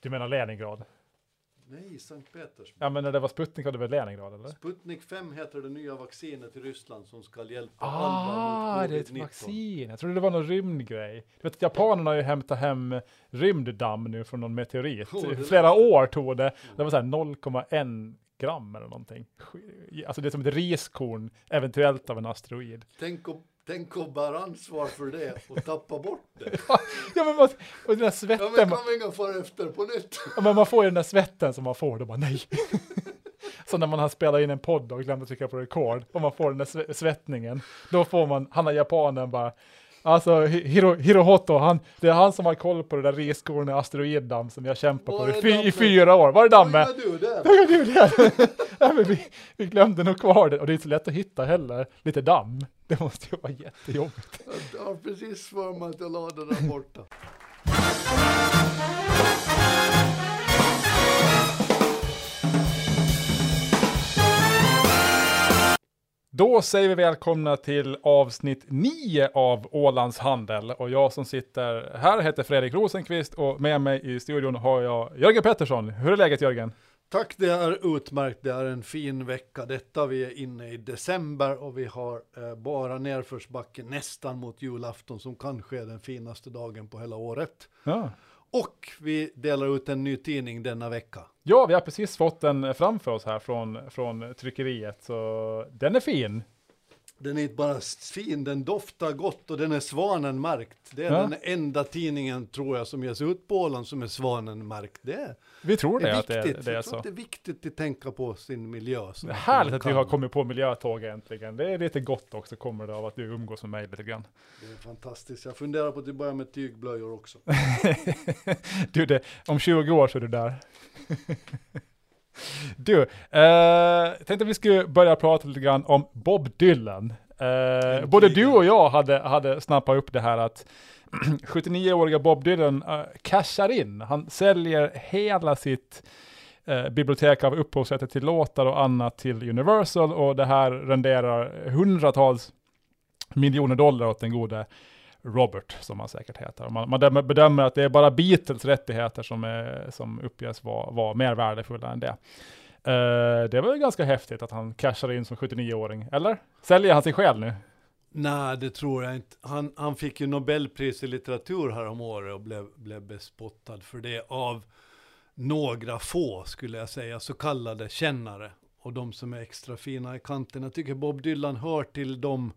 Du menar Leningrad? Nej, Sankt Petersburg. Ja, men när det var Sputnik var det väl Leningrad, eller? Sputnik 5 heter det nya vaccinet i Ryssland som ska hjälpa alla Ah, mot det är ett covid-19. vaccin. Jag trodde det var någon rymdgrej. Du vet, japanerna har ju hämtat hem rymddamm nu från någon meteorit. Oh, det Flera jag. år tog det. Det var så här 0,1 gram eller någonting. Alltså det är som ett riskorn, eventuellt av en asteroid. Tänk att tänk att bära ansvar för det och tappa bort det. Ja men, vad- och den där Ja, svetten, men man, kan vi inga fara efter på nytt? ja, men man får ju den där svetten som man får, då bara nej. Så när man har spelat in en podd och glömt att trycka på rekord, och man får den där sve- svettningen, då får man, han är japanen bara, alltså Hi- Hiro, Hirohoto, han, det är han som har koll på det där riskornet asteroiddamm som jag kämpar Var på i, är fy, i fyra år. Var är dammet? gör du där? Vad gör du där? Vi, vi glömde nog kvar det, och det är inte så lätt att hitta heller, lite damm. Det måste ju vara jättejobbigt. Jag har precis för mig att jag la det där borta. Då säger vi välkomna till avsnitt 9 av Ålands Handel. Och jag som sitter här heter Fredrik Rosenqvist och med mig i studion har jag Jörgen Pettersson. Hur är läget Jörgen? Tack, det är utmärkt. Det är en fin vecka detta. Vi är inne i december och vi har eh, bara nerförsbacke nästan mot julafton som kanske är den finaste dagen på hela året. Ja. Och vi delar ut en ny tidning denna vecka. ja, vi har precis fått den framför oss här från, från tryckeriet, så den är fin. Den är inte bara fin, den doftar gott och den är svanenmärkt. Det är Ja. den enda tidningen tror jag som ges ut på Åland som är svanenmärkt. Det är, Vi tror det är att det, viktigt. det är så. att det är viktigt att tänka på sin miljö. Det är härligt att kan. har kommit på miljötåg äntligen. Det är lite gott också, kommer det av att du umgås med mig lite grann. Det är fantastiskt. Jag funderar på att börja med tygblöjor också. Du, det, om 20 år så är du där. du, eh, tänkte vi skulle börja prata lite grann om Bob Dylan. Eh, både du och jag hade, hade snappat upp det här att 79-åriga Bob Dylan eh, cashar in. Han säljer hela sitt eh, bibliotek av upphovsrätter till låtar och annat till Universal och det här renderar hundratals miljoner dollar åt den gode Robert, som han säkert heter. Man, man bedömer att det är bara Beatles rättigheter som, är, som uppges vara var mer värdefulla än det. Uh, det var ju ganska häftigt att han cashade in som 79-åring, eller? Säljer han sig själv nu? Nej, det tror jag inte. Han, han fick ju Nobelpris i litteratur här om året och blev, blev bespottad för det av några få, skulle jag säga, så kallade kännare. Och de som är extra fina i kanten. Jag tycker Bob Dylan hör till de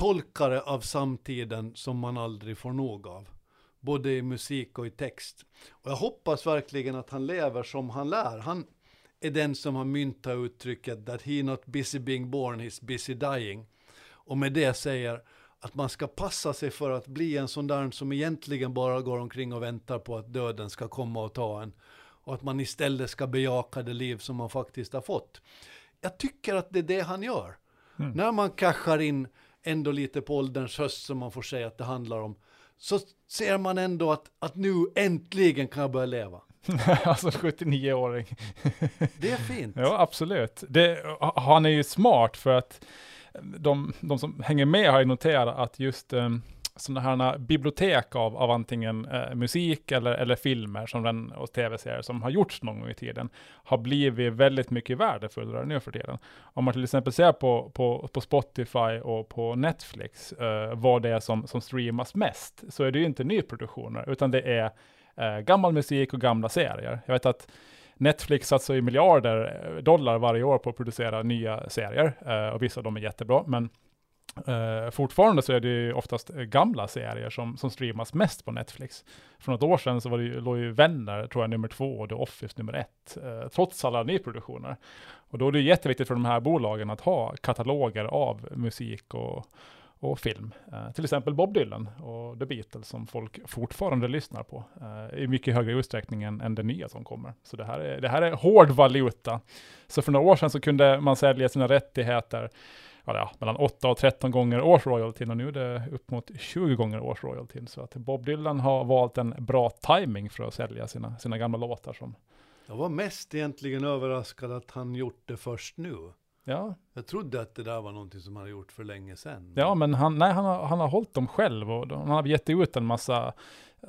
tolkare av samtiden som man aldrig får nog av. Både i musik och i text. Och jag hoppas verkligen att han lever som han lär. Han är den som har myntat uttrycket that he not busy being born, he's busy dying. Och med det säger att man ska passa sig för att bli en sån där som egentligen bara går omkring och väntar på att döden ska komma och ta en. Och att man istället ska bejaka det liv som man faktiskt har fått. Jag tycker att det är det han gör. När man cashar in ändå lite på ålderns höst som man får säga att det handlar om. Så ser man ändå att, att nu äntligen kan jag börja leva. alltså 79-åring. Det är fint. Ja, absolut. Det, han är ju smart för att de, de som hänger med har ju noterat att just um, sådana här bibliotek av, av antingen eh, musik eller, eller filmer som den, och tv-serier som har gjorts någon gång i tiden har blivit väldigt mycket värdefullare nu för tiden. Om man till exempel ser på, på, på Spotify och på Netflix eh, vad det är som, som streamas mest så är det ju inte nyproduktioner utan det är eh, gammal musik och gamla serier. Jag vet att Netflix satsar ju miljarder eh, dollar varje år på att producera nya serier eh, och vissa av dem är jättebra, men Uh, fortfarande så är det ju oftast gamla serier som, som streamas mest på Netflix. För något år sedan så var det ju, låg ju Vänner, tror jag, nummer två och The Office nummer ett, uh, trots alla nyproduktioner. Och då är det jätteviktigt för de här bolagen att ha kataloger av musik och, och film. Uh, till exempel Bob Dylan och The Beatles som folk fortfarande lyssnar på i mycket högre utsträckning än, än det nya som kommer. Så det här, är, det här är hård valuta. Så för några år sedan så kunde man sälja sina rättigheter ja, mellan 8 och 13 gånger årsroyaltyn och nu är det upp mot 20 gånger årsroyaltyn. Så att Bob Dylan har valt en bra timing för att sälja sina, sina gamla låtar som Jag var mest egentligen överraskad att han gjort det först nu. Ja, Jag trodde att det där var någonting som han hade gjort för länge sedan. ja men han, nej, han, har, han har hållit dem själv och de- han har gett ut en massa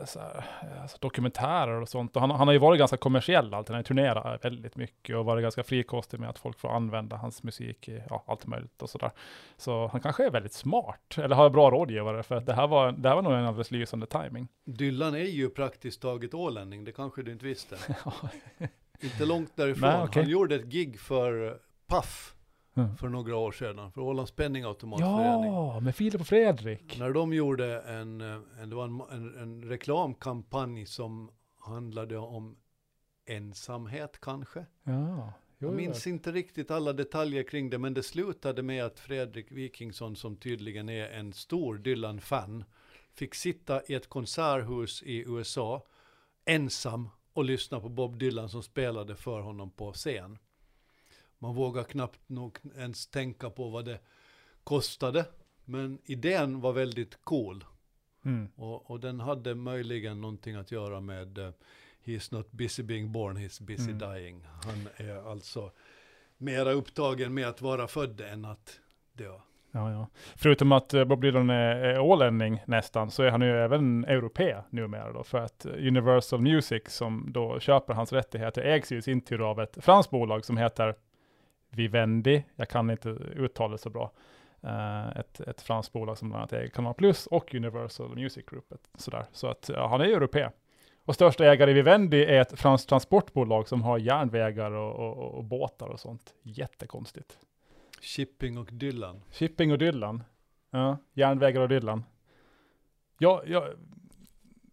så här, alltså, dokumentärer och sånt. Och han, han har ju varit ganska kommersiell alltid, han har turnerat väldigt mycket och varit ganska frikostig med att folk får använda hans musik i ja, allt möjligt och sådär. Så han kanske är väldigt smart, eller har bra rådgivare, för att det här var, det här var nog en alldeles lysande timing. Dylan är ju praktiskt taget ålänning, det kanske du inte visste. Inte långt därifrån. Nej, okej. Han gjorde ett gig för Puff Mm. för några år sedan, för Ålands Penningautomatförening. Ja, med Filip och Fredrik. När de gjorde en, eh, en, det var en, en, en reklamkampanj som handlade om ensamhet kanske. Ja, jo, Jag minns inte riktigt alla detaljer kring det, men det slutade med att Fredrik Wikingsson, som tydligen är en stor Dylan-fan, fick sitta i ett konserthus i USA ensam och lyssna på Bob Dylan som spelade för honom på scen. Man vågar knappt nog ens tänka på vad det kostade, men idén var väldigt cool. Mm. Och, och den hade möjligen någonting att göra med uh, He's not busy being born, he's busy Mm. dying. Han är alltså mera upptagen med att vara född än att dö. Ja, ja. Förutom att Bob Dylan är, är ålänning nästan, så är han ju även europé numera då, för att eh, Universal Music, som då köper hans rättigheter, ägs ju i sin tur av ett franskt bolag som heter Vivendi, jag kan inte uttala det så bra. Eh, ett, ett franskt bolag som bland annat äger Canal Plus och Universal Music Group. ett Sådär. Så att ja, han är ju europé. Och största ägare i Vivendi är ett franskt transportbolag som har järnvägar och, och, och båtar och sånt. Jättekonstigt. Shipping och Dylan. Shipping och Dylan. Ja, järnvägar och Dylan. Ja, ja,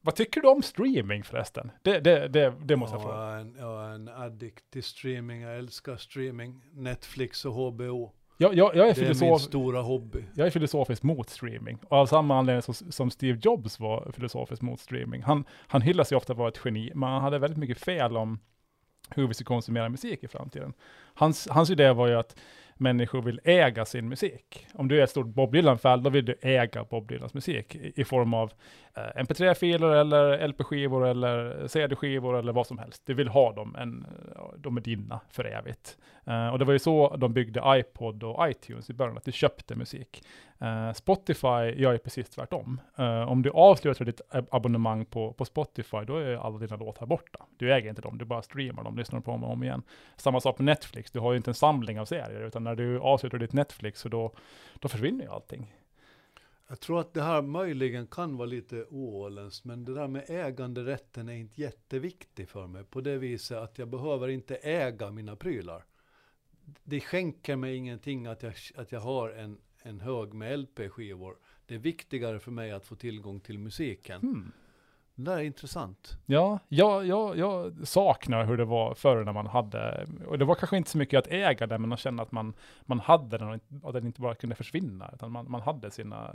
vad tycker du om streaming förresten? Det, det, det, det måste jag fråga. Jag är en, är en addict till streaming, jag älskar streaming. Netflix och HBO. Jag, jag, jag, är Det är min filosof, stora hobby. jag är filosofiskt mot streaming. Och av samma anledning som, som Steve Jobs var filosofiskt mot streaming. Han, han hyllas ju ofta vara ett geni, men han hade väldigt mycket fel om hur vi ska konsumera musik i framtiden. Hans, hans idé var ju att människor vill äga sin musik. Om du är ett stort Bob Dylan-fan, då vill du äga Bob Dylans musik i, i form av Eh, MP3-filer eller LP-skivor eller CD-skivor eller vad som helst. Du vill ha dem, en, eh, de är dina för evigt. Eh, och det var ju så de byggde iPod och iTunes i början, att du köpte musik. Eh, Spotify gör ju precis tvärtom. Eh, om du avslutar ditt ab- abonnemang på, på Spotify, då är alla dina låtar borta. Du äger inte dem, du bara streamar dem, lyssnar på dem om och om igen. Samma sak med Netflix, du har ju inte en samling av serier, utan när du avslutar ditt Netflix, så då, då försvinner ju allting. Jag tror att det här möjligen kan vara lite oåländskt, men det där med äganderätten är inte jätteviktig för mig på det viset att jag behöver inte äga mina prylar. Det skänker mig ingenting att jag, att jag har en, en hög med LP-skivor. Det är viktigare för mig att få tillgång till musiken. Mm. Det där är intressant. Ja, jag, jag, jag saknar hur det var förr när man hade, och det var kanske inte så mycket att äga det, men man kände att man, man hade den och och den inte bara kunde försvinna, utan man, man hade sina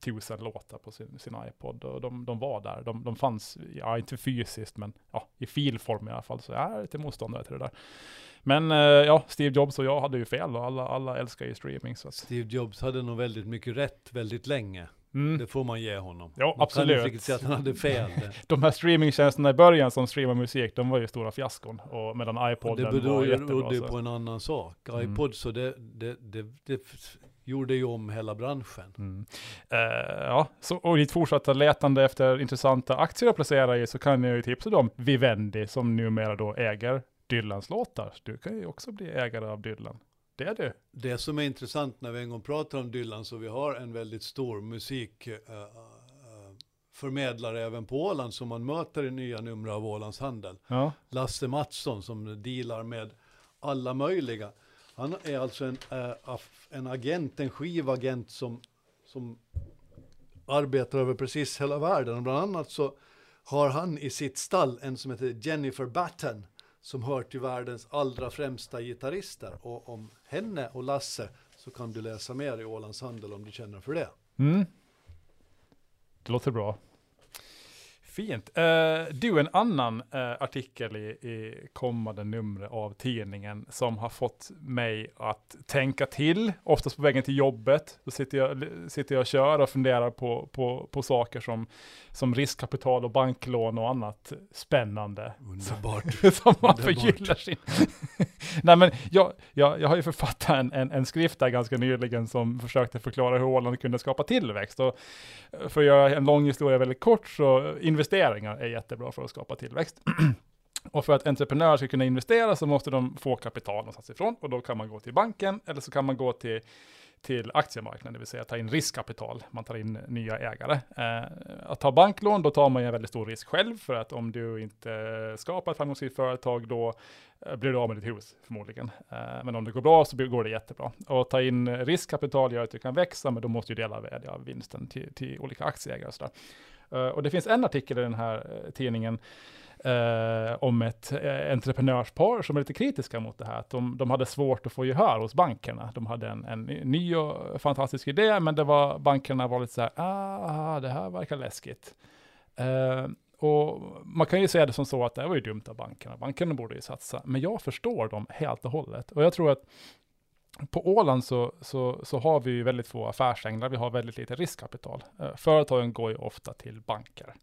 tusen låtar på sin, sin iPod och de, de var där. De, de fanns, ja inte fysiskt, men ja, i filform i alla fall, så jag är lite motståndare till det där. Men eh, ja, Steve Jobs och jag hade ju fel och alla, alla älskar ju streaming. Så att, Steve Jobs hade nog väldigt mycket rätt väldigt länge. Mm. Det får man ge honom. Ja, man kan absolut. inte riktigt säga att han hade fel. Det, De här streamingtjänsterna i början som streamar musik, de var ju stora fiaskon. Och medan och iPoden det var beror jättebra. berodde ju på en annan sak. Mm. iPod så det, det, det, det gjorde ju om hela branschen. Mm. Eh, ja, så, och ditt fortsatta letande efter intressanta aktier att placera i så kan jag ju tipsa om Vivendi som numera då äger Dylans låtar. Du kan ju också bli ägare av Dylan. Det är du. Det som är intressant när vi en gång pratar om Dylan så vi har en väldigt stor musik eh, eh, även på Åland som man möter i nya nummer av Ålands Handel. Ja. Lasse Mattsson som dealar med alla möjliga. Han är alltså en, eh, en agent, en skivagent som, som arbetar över precis hela världen. Och bland annat så har han i sitt stall en som heter Jennifer Batten som hör till världens allra främsta gitarrister. Och om henne och Lasse så kan du läsa mer i Ålands Handel om du känner för det. Mm. Det låter bra. Fint. Uh, du, en annan uh, artikel i, i kommande nummer av tidningen som har fått mig att tänka till, oftast på vägen till jobbet. Då sitter jag, sitter jag och kör och funderar på, på, på saker som, som riskkapital och banklån och annat spännande. Underbart. som man förgyllar sin... Nej men jag, jag, jag har ju författat en, en, en skrift där ganska nyligen som försökte förklara hur Åland kunde skapa tillväxt. Och för att göra en lång historia väldigt kort så investeringar är jättebra för att skapa tillväxt. Och för att entreprenörer ska kunna investera så måste de få kapital någonstans ifrån och då kan man gå till banken eller så kan man gå till, till aktiemarknaden, det vill säga ta in riskkapital. Man tar in nya ägare. Eh, att ta banklån, då tar man ju en väldigt stor risk själv för att om du inte skapar ett framgångsrikt företag, då eh, blir du av med ditt hus förmodligen. Eh, men om det går bra så går det jättebra. Och ta in riskkapital gör att du kan växa, men då måste du dela värde av vinsten till, till olika aktieägare och sådär. Eh, och det finns en artikel i den här eh, tidningen Eh, om ett eh, entreprenörspar som är lite kritiska mot det här. Att de, de hade svårt att få gehör hos bankerna. De hade en, en ny och fantastisk idé, men det var, bankerna var lite så här, ah, det här verkar läskigt. och man kan ju säga det som så att det här var ju dumt av bankerna. Bankerna borde ju satsa, men jag förstår dem helt och hållet. Och jag tror att på Åland så, så, så har vi väldigt få affärsänglar, vi har väldigt lite riskkapital. Eh, företagen går ju ofta till banker.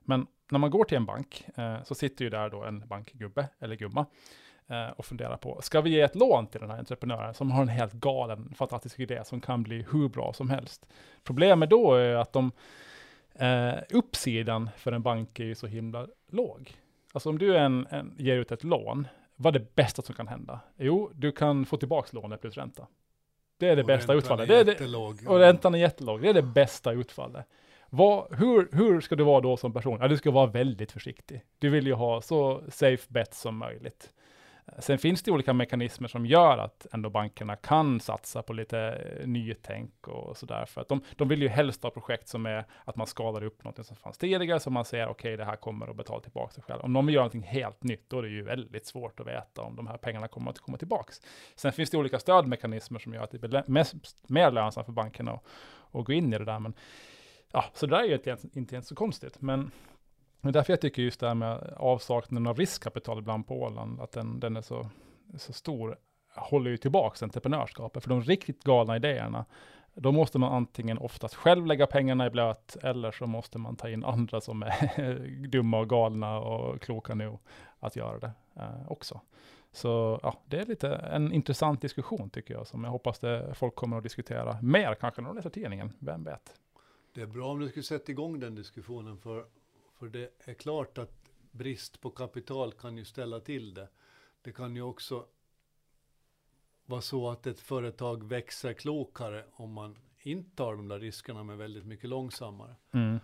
Men när man går till en bank eh, så sitter ju där då en bankgubbe eller gumma eh, och funderar på, ska vi ge ett lån till den här entreprenören som har en helt galen, fantastisk idé som kan bli hur bra som helst? Problemet då är att de, eh, uppsidan för en bank är ju så himla låg. Alltså om du en, en, ger ut ett lån vad är det bästa som kan hända? Jo, du kan få tillbaka lånet plus ränta. Det är det och bästa utfallet. Det är det, och räntan är jättelåg. Det är det bästa utfallet. Vad, hur, hur ska du vara då som person? Ja, du ska vara väldigt försiktig. Du vill ju ha så safe bet som möjligt. Sen finns det olika mekanismer som gör att ändå bankerna kan satsa på lite eh, nytänk och sådär. För att de, de vill ju helst ha projekt som är att man skalar upp något som fanns tidigare, så man säger okej, okay, det här kommer att betala tillbaka sig själv. Om de vill göra någonting helt nytt, då är det ju väldigt svårt att veta om de här pengarna kommer att komma tillbaka. Sen finns det olika stödmekanismer som gör att det blir mest, mer lönsamt för bankerna att, att gå in i det där. Men ja, så det där är ju inte, inte så konstigt. Men det är därför jag tycker just det här med avsaknaden av riskkapital ibland på Åland, att den, den är så, så stor, håller ju tillbaka entreprenörskapet. För de riktigt galna idéerna, då måste man antingen oftast själv lägga pengarna i blöt, eller så måste man ta in andra som är dumma och galna och kloka nog att göra det eh, också. Så ja, det är lite en intressant diskussion tycker jag, som jag hoppas det folk kommer att diskutera mer, kanske när de läser tidningen, vem vet? Det är bra om du skulle sätta igång den diskussionen, för för det är klart att brist på kapital kan ju ställa till det. Det kan ju också vara så att ett företag växer klokare om man inte tar de där riskerna men väldigt mycket långsammare. Mm.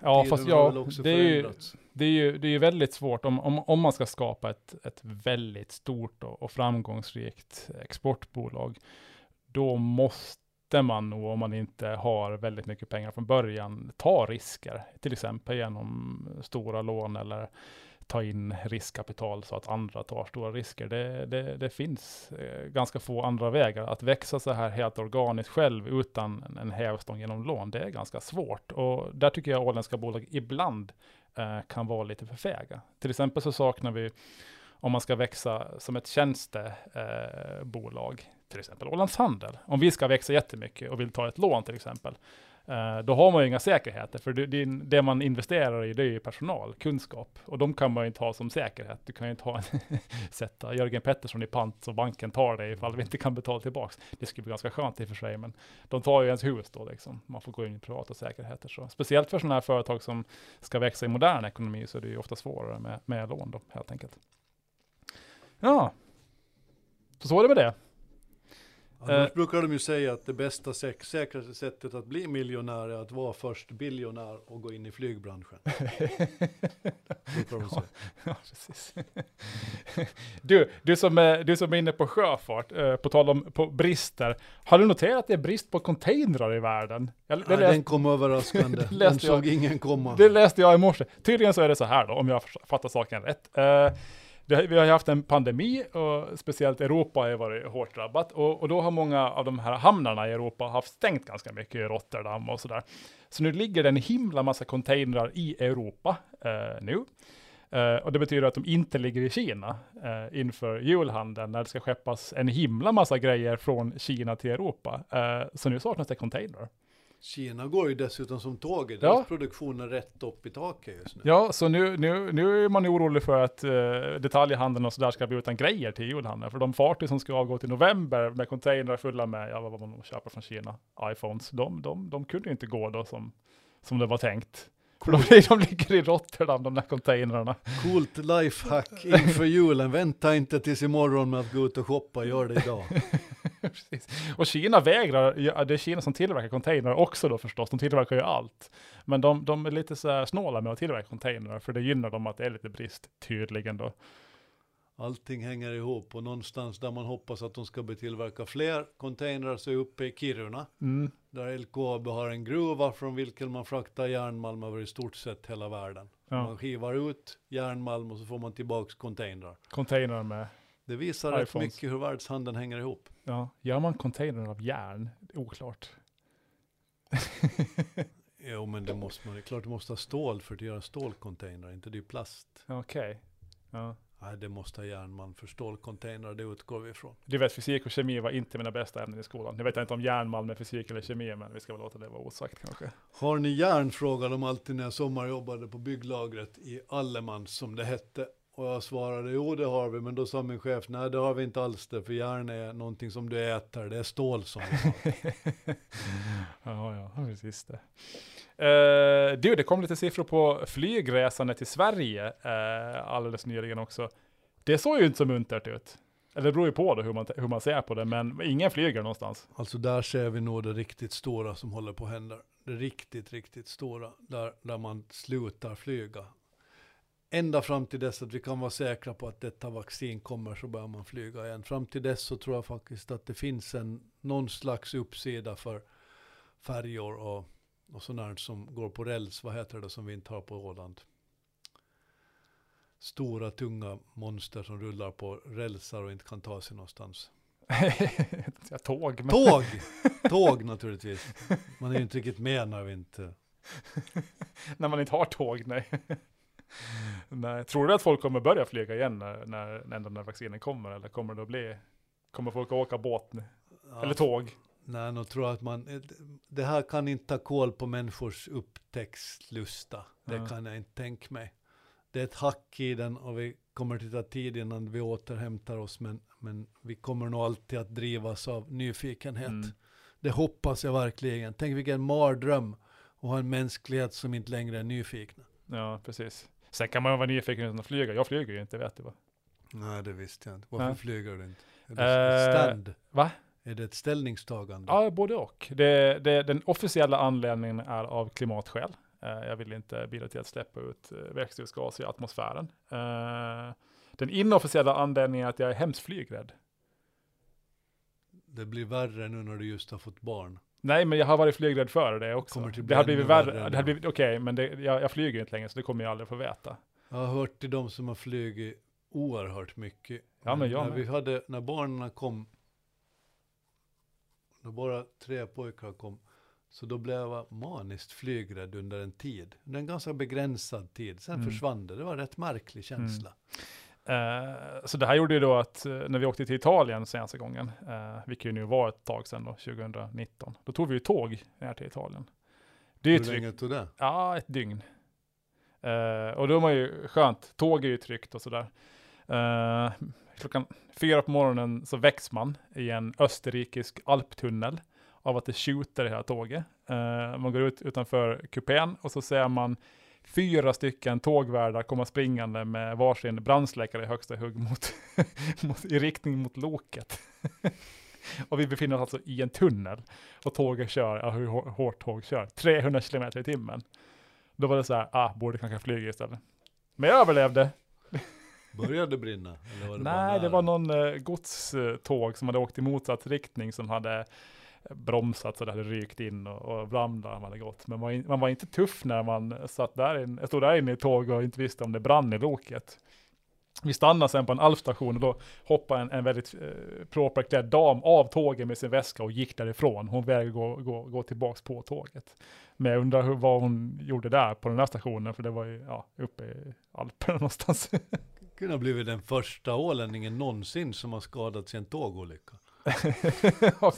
ja, fast ja, det är, ju, det, är ju, det är ju väldigt svårt om, om, om man ska skapa ett, ett väldigt stort och, och framgångsrikt exportbolag. Då måste måste man nog, om man inte har väldigt mycket pengar från början, ta risker. Till exempel genom stora lån eller ta in riskkapital så att andra tar stora risker. Det, det, det finns eh, ganska få andra vägar. Att växa så här helt organiskt själv utan en hävstång genom lån, det är ganska svårt. Och där tycker jag åländska bolag ibland eh, kan vara lite för fäga. Till exempel så saknar vi om man ska växa som ett tjänstebolag, till exempel Ålands Handel. Om vi ska växa jättemycket och vill ta ett lån till exempel, eh, då har man ju inga säkerheter, för det, det, det, man investerar i det är ju personal, kunskap, och de kan man ju inte ha som säkerhet. Du kan ju inte ha en sätta Jörgen Pettersson i pant så banken tar det ifall vi inte kan betala tillbaks. Det skulle bli ganska skönt i och för sig, men de tar ju ens hus då liksom. Man får gå in i privata säkerheter. Så. Speciellt för sådana här företag som ska växa i modern ekonomi så är det ju ofta svårare med, med lån då, helt enkelt. Ja, så så är det med det. Annars uh, brukar de ju säga att det bästa, säk säkraste sättet att bli miljonär är att vara först biljonär och gå in i flygbranschen. ja, ja, precis. du, du, som du som är inne på sjöfart, eh, på tal om på brister, har du noterat att det är brist på containrar i världen? Jag, ja, läst, den kom överraskande, den såg jag, ingen komma. Det läste jag i morse. Tydligen så är det så här då, om jag fattar saken rätt. Eh, det, vi har ju haft en pandemi och speciellt Europa har ju varit hårt drabbat och, och då har många av de här hamnarna i Europa haft stängt ganska mycket i Rotterdam och sådär. Så nu ligger det en himla massa containrar i Europa eh, nu. Eh, och det betyder att de inte ligger i Kina eh, inför julhandeln när det ska skeppas en himla massa grejer från Kina till Europa. Eh, så nu saknas det containrar. Kina går ju dessutom som tåget. Ja. Deras produktion är rätt upp i taket just nu. Ja, så nu, nu, nu är man orolig för att uh, detaljhandeln och sådär ska bli utan grejer till julhandeln. För de fartyg som ska avgå till november med containrar fulla med, ja vad man köper från Kina, iPhones, de, de, de kunde ju inte gå då som, som det var tänkt. För de, de ligger i Rotterdam, de där containrarna. Coolt lifehack inför julen. Vänta inte tills imorgon med att gå ut och shoppa, gör det idag. Och Kina vägrar, det är Kina som tillverkar containrar också då förstås, de tillverkar ju allt. Men de, de är lite så snåla med att tillverka containrar, för det gynnar dem att det är lite brist, tydligen då. Allting hänger ihop och någonstans där man hoppas att de ska bli tillverka fler containrar så är uppe i Kiruna. Mm. Där LKAB har en gruva från vilken man fraktar järnmalm över i stort sett hela världen. Ja. Man skivar ut järnmalm och så får man tillbaks containrar. Containrar med, Det visar rätt iPhones. mycket hur världshandeln hänger ihop. ja, gör man containrar av järn? Oklart. Jo men det måste man, det är klart du måste ha stål för att göra stålcontainrar, inte det är plast. Okej. Ja. Nej, det måste ha järnmalm för stålcontainrar, det utgår vi ifrån. Du vet, fysik och kemi var inte mina bästa ämnen i skolan. Nu vet jag inte om järnmalm är fysik eller kemi, men vi ska väl låta det vara osagt kanske. Har ni järn frågade de alltid när jag sommarjobbade på bygglagret i Allemans som det hette. Och jag svarade jo det har vi, men då sa min chef nej det har vi inte alls det, för järn är någonting som du äter, det är stål som vi har. Ja, ja, precis det. Uh, du, det kom lite siffror på flygresandet till Sverige uh, alldeles nyligen också. Det såg ju inte så muntert ut. Eller det beror ju på då hur man, hur man ser på det, men ingen flyger någonstans. Alltså där ser vi nog det riktigt stora som håller på att hända. Det riktigt, riktigt stora, där, där man slutar flyga. Ända fram till dess att vi kan vara säkra på att detta vaccin kommer så börjar man flyga igen. Fram till dess så tror jag faktiskt att det finns en, någon slags uppsida för färjor och, och sånt som går på räls. Vad heter det som vi inte har på Åland? Stora tunga monster som rullar på rälsar och inte kan ta sig någonstans. ja, tåg. Men... Tåg! Tåg naturligtvis. Man är ju inte riktigt med när vi inte... när man inte har tåg, nej. nej. Tror du att folk kommer börja flyga igen när, när, ändå när vaccinen kommer? Eller kommer det att bli, kommer folk att åka båt nu? Eller tåg? Nej, jag tror att man, det här kan inte ta koll på människors upptäcktslusta. Det Ja. kan jag inte tänka mig. Det är ett hack i den och vi kommer att ta tid innan vi återhämtar oss. Men, men vi kommer nog alltid att drivas av nyfikenhet. Mm. Det hoppas jag verkligen. Tänk vilken mardröm att ha en mänsklighet som inte längre är nyfikna. Ja, precis. Sen kan man ju vara nyfiken utan att flyga. Jag flyger ju inte, vet du va? Nej, det visste jag inte. Varför Nej. flyger du inte? Är ett Eh, stand? Va? Är det ett ställningstagande? Ja, både och. Det, det, den officiella anledningen är av klimatskäl. Eh, jag vill inte bidra till att släppa ut eh, växthusgas i atmosfären. Eh, den inofficiella anledningen är att jag är hemskt flygrädd. Det blir värre nu när du just har fått barn. Nej, men jag har varit flygrädd före det också. Det bli har blivit värre. värre Det nu. har blivit, okej, men det, jag, jag flyger inte längre, så det kommer jag aldrig få veta. Jag har hört till de som har flugit oerhört mycket. Ja, men jag när, vi hade, när barnen kom, när bara tre pojkar kom, så då blev jag maniskt flygrädd under en tid. Under en ganska begränsad tid. Sen Mm. försvann det. Det var en rätt märklig känsla. Eh, så det här gjorde ju då att eh, när vi åkte till Italien senaste gången, uh, vilket ju nu var ett tag sedan då, 2019, då tog vi ju tåg ner till Italien. Det Hur länge tog det? Ja, ett dygn. Eh, och då var ju skönt, tåg är ju tryggt och sådär. Eh, klockan fyra på morgonen så väcks man i en österrikisk alptunnel av att det tjuter i hela tåget. Uh, man går ut utanför kupén och så ser man fyra stycken tågvärdar komma springande med varsin brandsläckare i högsta hugg mot, mot, i riktning mot loket. och vi befinner oss alltså i en tunnel och tåget kör, ja, hur hårt tåg kör, 300 km i timmen. Då var det så här, ah, borde kanske flyga istället. Men jag överlevde. Började brinna? Eller var det Nej, det var någon eh, godståg som hade åkt i motsatt riktning som hade eh, bromsat så det hade rykt in och, och brandlarm hade gått. Men man, man var inte tuff när man satt där in, stod där inne i tåg och inte visste om det brann i loket. Vi stannade sen på en alfstation och då hoppade en, en väldigt eh, propert klädd dam av tåget med sin väska och gick därifrån. Hon vägrade gå, gå, gå tillbaks på tåget. Men jag undrar hur, vad hon gjorde där på den här stationen, för det var ju ja, uppe i Alperna någonstans. Kunde ha blivit den första ålänningen någonsin som har skadats i en tågolycka. ja,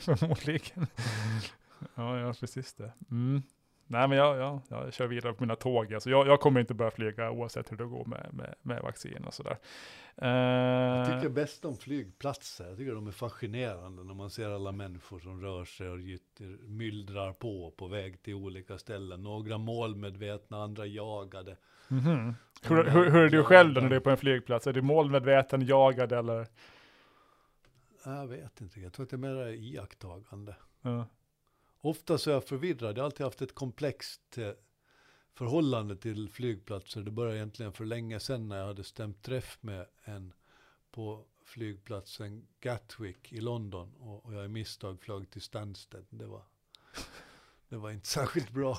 förmodligen. Ja, ja, precis det. Mm. Nej, men jag, jag, jag kör vidare på mina tåg. Alltså jag, jag kommer inte börja flyga oavsett hur det går med, med, med vaccin och sådär. Jag Uh, tycker bäst om flygplatser. Jag tycker de är fascinerande när man ser alla människor som rör sig och gytter, myllrar på på väg till olika ställen. Några målmedvetna, andra jagade. Mhm. hur, hur, hur är du själv då när du är på en flygplats? Är du målmedveten, jagad eller? Jag vet inte, jag tror att det är mer iakttagande. Ja. Ofta så är jag förvirrad. Jag har alltid haft ett komplext eh, förhållande till flygplatser. Det började egentligen för länge sedan när jag hade stämt träff med en på flygplatsen Gatwick i London. Och, och jag i misstag flög till Stansted. Det var, det var inte särskilt bra.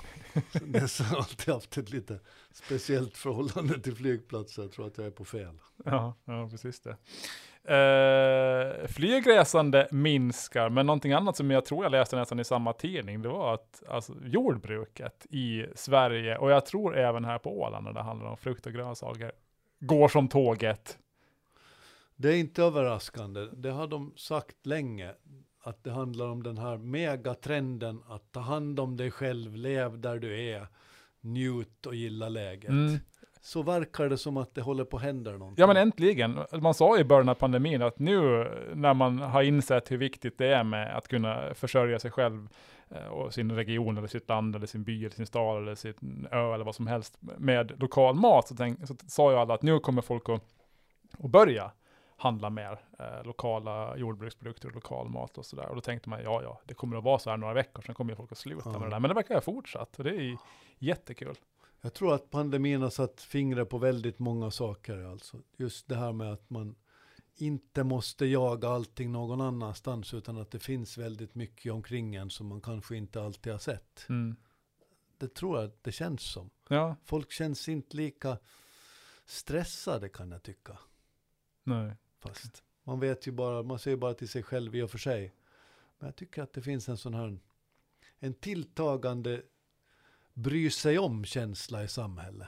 Sen dess har jag alltid haft ett lite speciellt förhållande till flygplatser. Jag tror att jag är på fel. Ja, ja precis det. Uh, flygresande minskar, men någonting annat som jag tror jag läste nästan i samma tidning, det var att alltså, jordbruket i Sverige, och jag tror även här på Åland när det handlar om frukt och grönsaker, går som tåget. Det är inte överraskande. Det har de sagt länge. Att det handlar om den här megatrenden att ta hand om dig själv, lev där du är, njut och gilla läget. Mm. Så verkar det som att det håller på att hända någonting. Ja men äntligen. Man sa i början av pandemin att nu när man har insett hur viktigt det är med att kunna försörja sig själv eh, och sin region eller sitt land eller sin by eller sin stad eller sin ö eller vad som helst med lokal mat så, tänk, så sa ju alla att nu kommer folk att, att börja handla mer eh, lokala jordbruksprodukter och lokal mat och sådär. Och då tänkte man, ja ja, det kommer att vara så här några veckor, sen kommer ju folk att sluta Ja. med det där. Men det verkar ha fortsatt och det är jättekul. Jag tror att pandemin har satt fingret på väldigt många saker. Alltså. Just det här med att man inte måste jaga allting någon annanstans utan att det finns väldigt mycket omkring en som man kanske inte alltid har sett. Mm. Det tror jag det känns som. Ja, Folk känns inte lika stressade kan jag tycka. nej. Fast man vet ju bara, man ser bara till sig själv i och för sig. Men jag tycker att det finns en sån här, en tilltagande bry sig om känsla i samhället.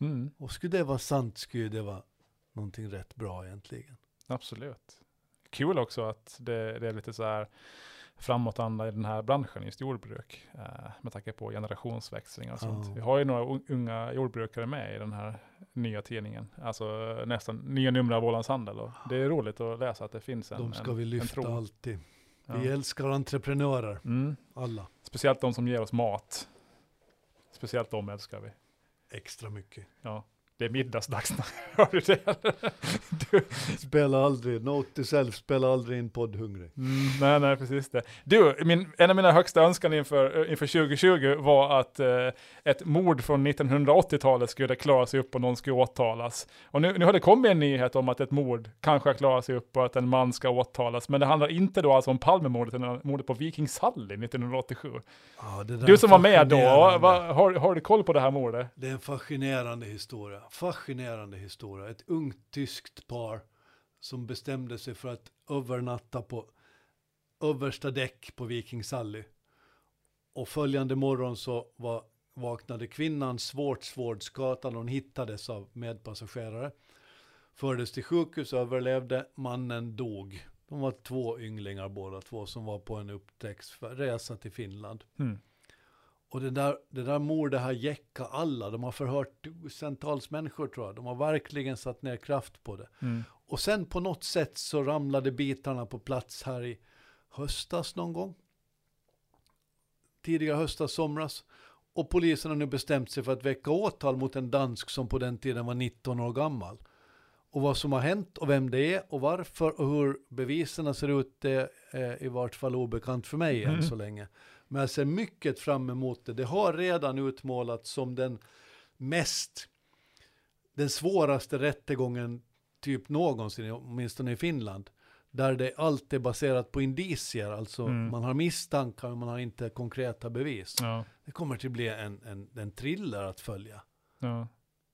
Mm. Och skulle det vara sant skulle det vara någonting rätt bra egentligen. Absolut. Kul också att det, det är lite så här framåtanda i den här branschen, just jordbruk, eh, med tanke på generationsväxling och sånt. Ja. Vi har ju några un- unga jordbrukare med i den här nya tidningen, alltså eh, nästan nya nummer av Ålands Handel. Och det är roligt att läsa att det finns en De ska en, vi lyfta alltid. Ja. Vi älskar entreprenörer, Mm. alla. Speciellt de som ger oss mat. Speciellt de älskar vi. Extra mycket. Ja. Det är middagsdags. Hör du det? du, Spela aldrig, note to self, spela aldrig in poddhungrig. Mm, nej, nej, precis det. Du, min, en av mina högsta önskan inför, eh, inför 2020 var att eh, ett mord från 1980-talet skulle klara sig upp och någon skulle åtalas. Och nu, nu har det kommit en nyhet om att ett mord kanske har klarat sig upp och att en man ska åtalas. Men det handlar inte då alltså om Palmemordet, utan mordet på Viking Sally 1987. Ja, Du som var med då, va, har, har du koll på det här mordet? Det är en fascinerande historia. Fascinerande historia. Ett ungt tyskt par som bestämde sig för att övernatta på översta däck på Viking Sally. Och följande morgon så var, vaknade kvinnan svårt, svårt skadad. Hon hittades av medpassagerare. Fördes till sjukhus, överlevde. Mannen dog. De var två ynglingar båda två som var på en upptäcktsresa till Finland. Mm. Och det där, det där mordet har jäckat alla. De har förhört tusentals människor tror jag. De har verkligen satt ner kraft på det. Mm. Och sen på något sätt så ramlade bitarna på plats här i höstas någon gång. Tidigare höstas, somras. Och polisen har nu bestämt sig för att väcka åtal mot en dansk som på den tiden var 19 år gammal. Och vad som har hänt och vem det är och varför och hur bevisen ser ut det är i vart fall obekant för mig än Mm. så länge. Men jag ser mycket fram emot det. Det har redan utmålats som den mest, den svåraste rättegången typ någonsin, åtminstone i Finland. Där det allt är baserat på indicier, alltså Mm. man har misstankar men man har inte konkreta bevis. Ja, Det kommer till bli en, en, en thriller att följa. ja.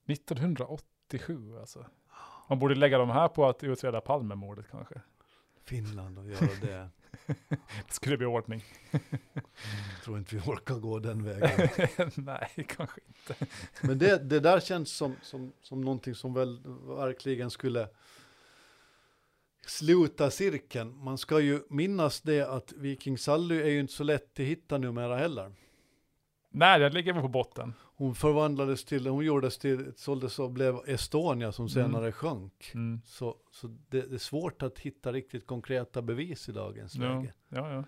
1987 alltså. Man borde lägga de här på att utreda Palmemordet kanske. Finland och göra det. Det skulle bli ordning. Jag tror inte vi orkar gå den vägen. Nej, kanske inte. Men det, det där känns som, som, som någonting som väl verkligen skulle sluta cirkeln. Man ska ju minnas det att Viking Sally är ju inte så lätt att hitta numera heller. Nej, den ligger väl på botten. Hon förvandlades till, hon gjordes till, såldes och blev Estonia som senare sjönk. Mm. Så, så det, det är svårt att hitta riktigt konkreta bevis i dagens Ja, läge. ja, ja.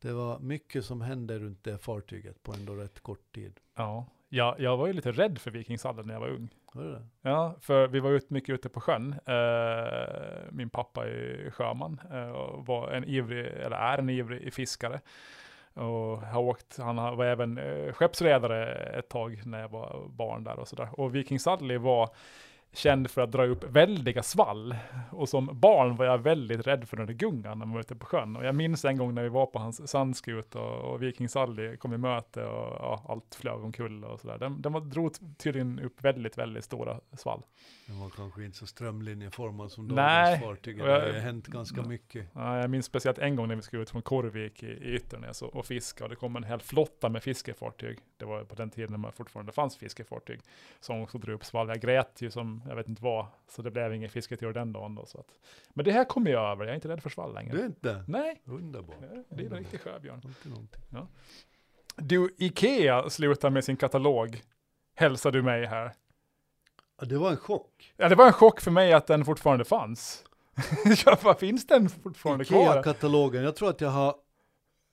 Det var mycket som hände runt det fartyget på ändå rätt kort tid. ja. Jag, jag var ju lite rädd för Vikingshallen när jag var ung. Var det? Ja, för vi var ut, mycket ute på sjön. Eh, min pappa är sjöman eh, och var en ivrig, eller är en ivrig fiskare. Och har åkt, han var även eh, skeppsredare ett tag när jag var barn där och sådär. Och Viking Sudley var känd för att dra upp väldiga svall. Och som barn var jag väldigt rädd för den där gungan när man var ute på sjön. Och jag minns en gång när vi var på hans sandskut och, och Viking Sudley kom i möte och ja, allt flög omkull och sådär. Den, den var, drog tydligen upp väldigt, väldigt stora svall. Den var kanske inte så strömlinjeformad som dagens fartyg. Det har hänt ganska mycket. Ja, jag minns speciellt en gång när vi skulle ut från Korvik i, i Ytternäs och, och fiska och det kom en hel flotta med fiskefartyg. Det var på den tiden när man fortfarande fanns fiskefartyg som också drog upp svall. Jag grät ju som jag vet inte vad, så det blev inget fisketur den dagen då. Så att. Men det här kommer jag över, jag är inte rädd för svall längre. Du är inte? Nej, Underbart. det är en riktig sjöbjörn. Någonting. Du, Ikea slutar med sin katalog. Hälsar du mig här. Ja, det var en chock. Ja, det var en chock för mig att den fortfarande fanns. ja, vad finns den fortfarande kvar? Ikea-katalogen, jag tror att jag har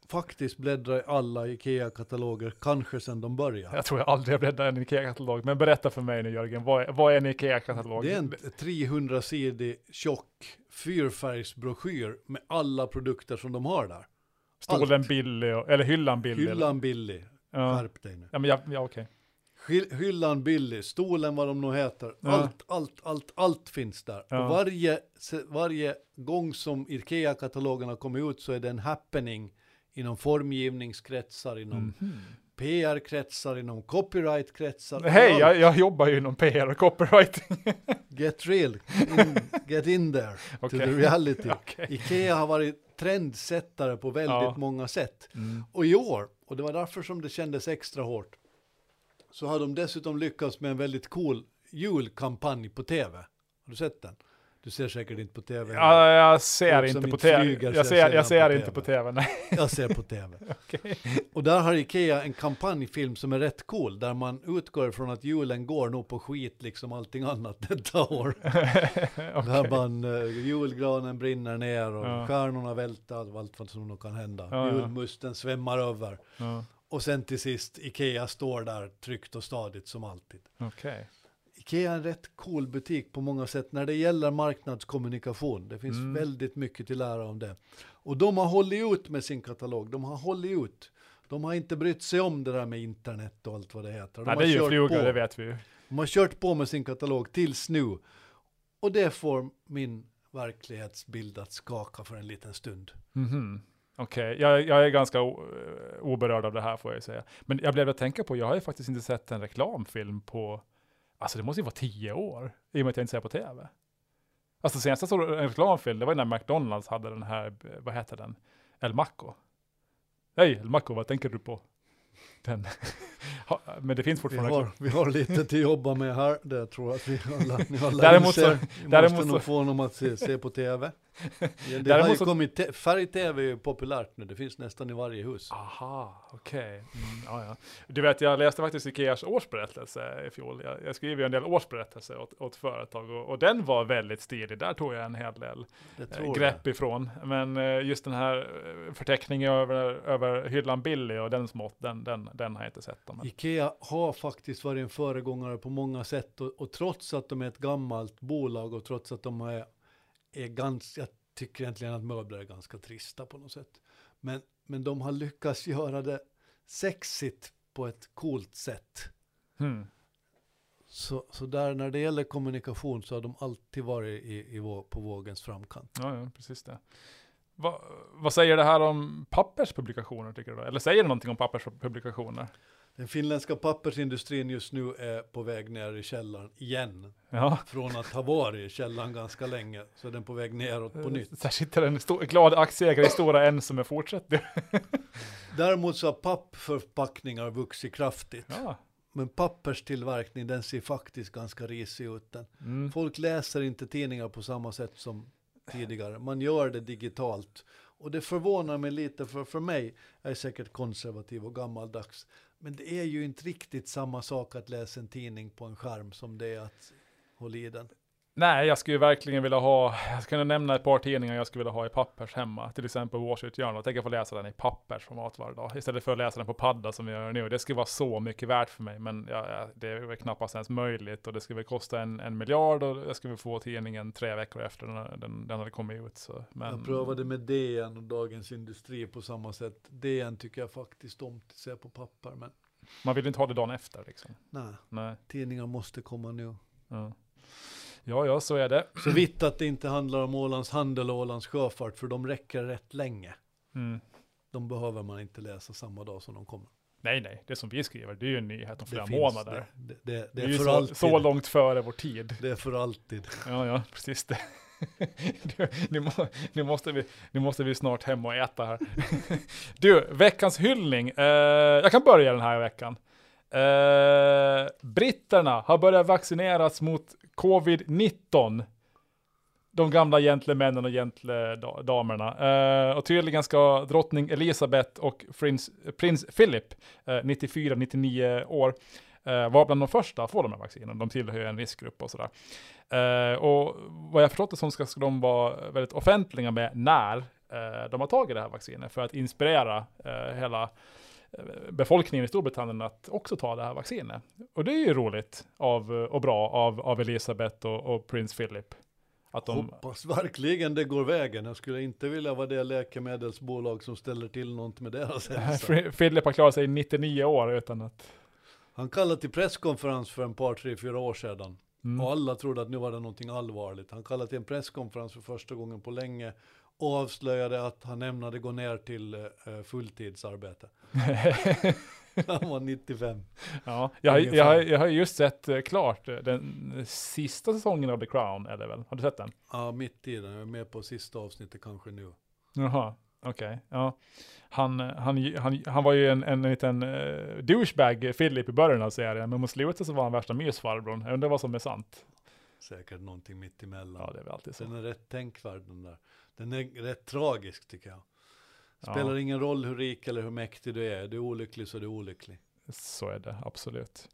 faktiskt bläddrat i alla Ikea-kataloger, kanske sedan de började. Jag tror jag aldrig har bläddrat i en Ikea-katalog, men berätta för mig nu Jörgen, vad är, vad är en Ikea-katalog? Det är en 300-sidig tjock fyrfärgsbroschyr med alla produkter som de har där. Stolen billig, och, eller hyllan billig. eller? Hyllan billig, Ja. skärp dig nu. ja, men ja, ja okej. Hy- Hyllan billig, stolen vad de nu heter. Ja. Allt, allt, allt, allt finns där. Ja. Och varje, varje gång som Ikea-katalogen har kommit ut så är det en happening inom formgivningskretsar, inom Mhm. PR-kretsar, inom copyright-kretsar. Hej, jag, jag jobbar ju inom PR och copywriting. Get real, in, get in there to Okej. the reality. Okej. Ikea har varit trendsättare på väldigt Ja. många sätt. Mm. Och i år, och det var därför som det kändes extra hårt, så har de dessutom lyckats med en väldigt cool julkampanj på tv. Har du sett den? Du ser säkert inte på tv. Ja, jag ser inte på tv. flyger, Jag jag ser, ser jag ser på inte på tv, nej. Jag ser på tv. Okej. Och där har Ikea en kampanjfilm som är rätt cool, där man utgår från att julen går nog på skit liksom allting annat detta år. Där Okej. man, uh, julgranen brinner ner och Ja. stjärnorna välter, allt vad som nog kan hända. Ja, ja. Julmusten svämmar över. Ja, Och sen till sist, Ikea står där tryggt och stadigt som alltid. Okej. Ikea är en rätt cool butik på många sätt när det gäller marknadskommunikation. Det finns Mm. väldigt mycket till lära om det. Och de har hållit ut med sin katalog. De har hållit ut. De har inte brytt sig om det där med internet och allt vad det heter. De, Nej, det är ju på. det vet vi ju. de har kört på med sin katalog tills nu. Och det får min verklighetsbild att skaka för en liten stund. Mhm. Okej, jag, jag är ganska oberörd av det här får jag säga. Men jag blev att tänka på, jag har ju faktiskt inte sett en reklamfilm på, alltså det måste ju vara tio år, i och med att jag inte ser på tv. Alltså senast jag såg en reklamfilm, det var när McDonalds hade den här, eh, vad heter den? El Maco. Nej, El Maco, vad tänker du på? Den. Men det finns Vi fortfarande har, vi har lite till att jobba med här. Det tror jag att vi alla, ni alla Däremot så-. Vi däremot måste så- nog få honom att se, se på tv. Det har ju så- kommit, färg-tv är ju populärt nu. Det finns nästan i varje hus. Aha, okej. Mm, ja, ja. Du vet, jag läste faktiskt Ikeas årsberättelse i fjol. Jag, jag skriver ju en del årsberättelser åt, åt företag och, och den var väldigt stilig. Där tog jag en hel del eh, grepp ifrån. Men eh, just den här eh, förteckningen över, över hyllan Billy och den smått, den, den, den har jag inte sett. Jag. Ikea har faktiskt varit en föregångare på många sätt. Och, och trots att de är ett gammalt bolag och trots att de är, är ganska, jag tycker egentligen att möbler är ganska trista på något sätt. Men, men de har lyckats göra det sexigt på ett coolt sätt. Hmm. Så, så där när det gäller kommunikation så har de alltid varit i, i vå, på vågens framkant. Ja, ja, precis det. Va, vad säger det här om papperspublikationer tycker du? Eller säger det någonting om papperspublikationer? Den finländska pappersindustrin just nu är på väg ner i källaren igen. Ja. Från att ha varit i källaren ganska länge så är den på väg neråt på nytt. Där sitter en stor, glad aktieägare i Stora N som är fortsätter. Däremot så har pappförpackningar vuxit kraftigt. Ja. Men papperstillverkning den ser faktiskt ganska risig ut. Den. Mm. Folk läser inte tidningar på samma sätt som tidigare. Man gör det digitalt. Och det förvånar mig lite, för för mig, jag är säkert konservativ och gammaldags, men det är ju inte riktigt samma sak att läsa en tidning på en skärm som det är att hålla i den. Nej, jag skulle verkligen vilja ha, jag skulle kunna nämna ett par tidningar jag skulle vilja ha i pappers hemma. Till exempel Wall Street Journal. Tänk att få läsa den i pappersformat varje dag. Istället för att läsa den på padda som vi gör nu. Det skulle vara så mycket värt för mig. Men ja, det är väl knappast ens möjligt. Och det skulle väl kosta en, en miljard och jag skulle få tidningen tre veckor efter den, den, den hade kommit ut. Så. Men, Jag prövade med DN och Dagens Industri på samma sätt. DN tycker jag faktiskt om att se på papper, men Man vill inte ha det dagen efter liksom. nej, Nej. tidningar måste komma nu. Ja. Ja, ja, så är det. Så vitt att det inte handlar om Ålands handel och Ålands sjöfart, för de räcker rätt länge. Mm. De behöver man inte läsa samma dag som de kommer. Nej, nej, det som vi skriver, det är ju en nyhet om flera finns månader. Det, det, det, Det det är är för så, alltid. så långt före vår tid. Det är för alltid. Ja, ja, precis det. Du, nu, nu, måste vi, nu måste vi snart hem och äta här. Du, veckans hyllning. Eh, jag kan börja den här veckan. Eh, britterna har börjat vaccineras mot covid-19. De gamla gentlemännen och gentledamerna. Eh, och tydligen ska drottning Elizabeth och prins, prins Philip, eh, 94-99 år, eh, var bland de första att få de här vaccinen. De tillhör ju en riskgrupp och sådär. Eh, och vad jag förstått det som ska, ska de vara väldigt offentliga med när eh, de har tagit det här vaccinet för att inspirera eh, hela befolkningen i Storbritannien att också ta det här vaccinet. Och det är ju roligt av, och bra av, av Elisabeth och, och prins Philip. Att de, Hoppas verkligen det går vägen. Jag skulle inte vilja vara det läkemedelsbolag som ställer till något med deras hälsa. Philip har klarat sig i 99 år utan att... Han kallade till presskonferens för en par, tre, fyra år sedan. Mm. Och alla trodde att nu var det någonting allvarligt. Han kallade till en presskonferens för första gången på länge och avslöjade att han ämnade gå ner till eh, fulltidsarbete. Han var 95. ja, jag, jag, jag har just sett eh, klart eh, den sista säsongen av The Crown, det väl? Har du sett den? Ja, mitt i den. Jag är med på sista avsnittet kanske nu. Jaha, okej. Ja. Han, han, han, han var ju en, en liten uh, douchebag, Philip, i början av serien, men mot slutet så var han värsta mysfarbrorn. Jag undrar vad som är sant. Säkert någonting mitt emellan. Ja, det är väl alltid så. Den är rätt tänkvärd den där. Den är rätt tragisk tycker jag. Ja. Spelar ingen roll hur rik eller hur mäktig du är. Du är olycklig så du är olycklig. Så är det, absolut.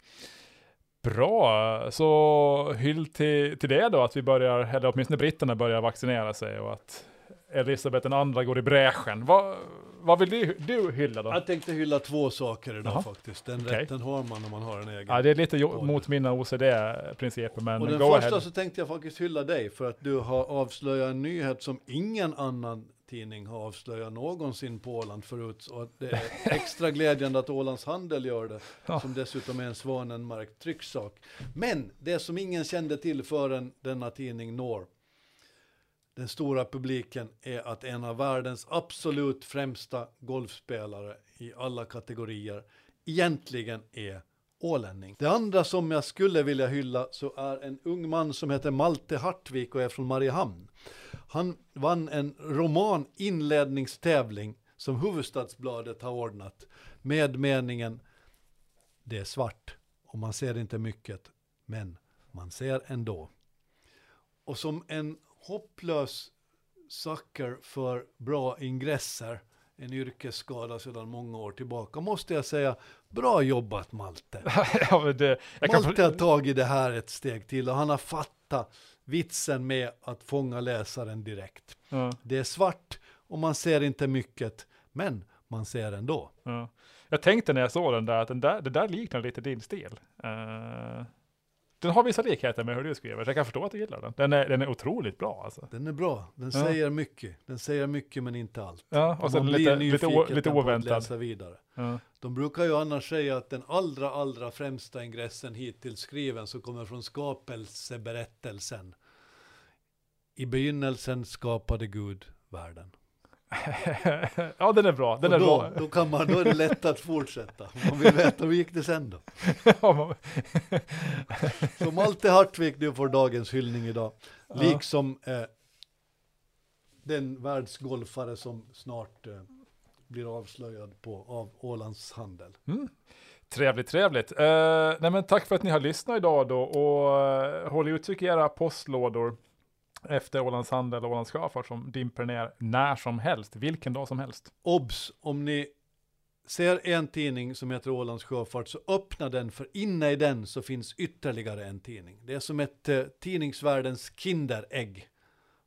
Bra, så hyll till, till det då, att vi börjar, eller åtminstone britterna börjar vaccinera sig och att Elisabeth andra går i bräschen. Vad, vad vill du, du hylla då? Jag tänkte hylla två saker idag Jaha. faktiskt. Den Okej. rätten har man när man har en egen. Ja, det är lite Oj. mot mina OCD-principer, men och den första ahead. så tänkte jag faktiskt hylla dig för att du har avslöjat en nyhet som ingen annan tidning har avslöjat någonsin på Åland förut. Och det är extra glädjande att Ålands Handel gör det, Ja. som dessutom är en Svanenmarkt trycksak. Men det som ingen kände till förrän denna tidning når den stora publiken är att en av världens absolut främsta golfspelare i alla kategorier egentligen är ålänning. Det andra som jag skulle vilja hylla så är en ung man som heter Malte Hartvik och är från Mariehamn. Han vann en roman inledningstävling som Huvudstadsbladet har ordnat med meningen Det är svart och man ser inte mycket, men man ser ändå. Och som en hopplös sucker för bra ingresser, en yrkesskada sedan många år tillbaka, måste jag säga, bra jobbat Malte. ja, det, jag kan, Malte har tagit det här ett steg till och han har fattat vitsen med att fånga läsaren direkt. ja, Det är svart och man ser inte mycket, men man ser ändå. ja. jag tänkte när jag såg den där att den där, det där liknar lite din stil. Eh, den har vissa likheter med hur du skriver, så jag kan förstå att du gillar den. Den är, den är otroligt bra alltså. Den är bra, den Ja. säger mycket. Den säger mycket men inte allt. Ja, och sen lite, lite, o, lite att oväntad. läsa vidare. Ja. De brukar ju annars säga att den allra, allra främsta ingressen hittills skriven som kommer från skapelseberättelsen. I begynnelsen skapade Gud världen. Ja, den är bra. Den och är då, bra. då, kan man, då är det lätt att fortsätta. Man vill veta hur gick det sen då. Ja, man- Så Malte Hartvig, du får dagens hyllning idag. Ja. Liksom eh, den världsgolfare som snart eh, blir avslöjad på, av Ålands handel. Mm. Trevligt, trevligt. Eh, nej men tack för att ni har lyssnat idag då och eh, håll utkik i era postlådor efter Ålands Handel och Ålands Sjöfart som dimper ner när som helst, vilken dag som helst. Obs! Om ni ser en tidning som heter Ålands Sjöfart så öppna den för inne i den så finns ytterligare en tidning. Det är som ett eh, tidningsvärldens Kinderägg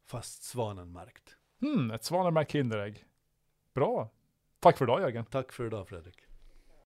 fast svanenmärkt. Hmm, ett Svanemärkt Kinderägg. Bra. Tack för idag Jörgen. Tack för idag Fredrik.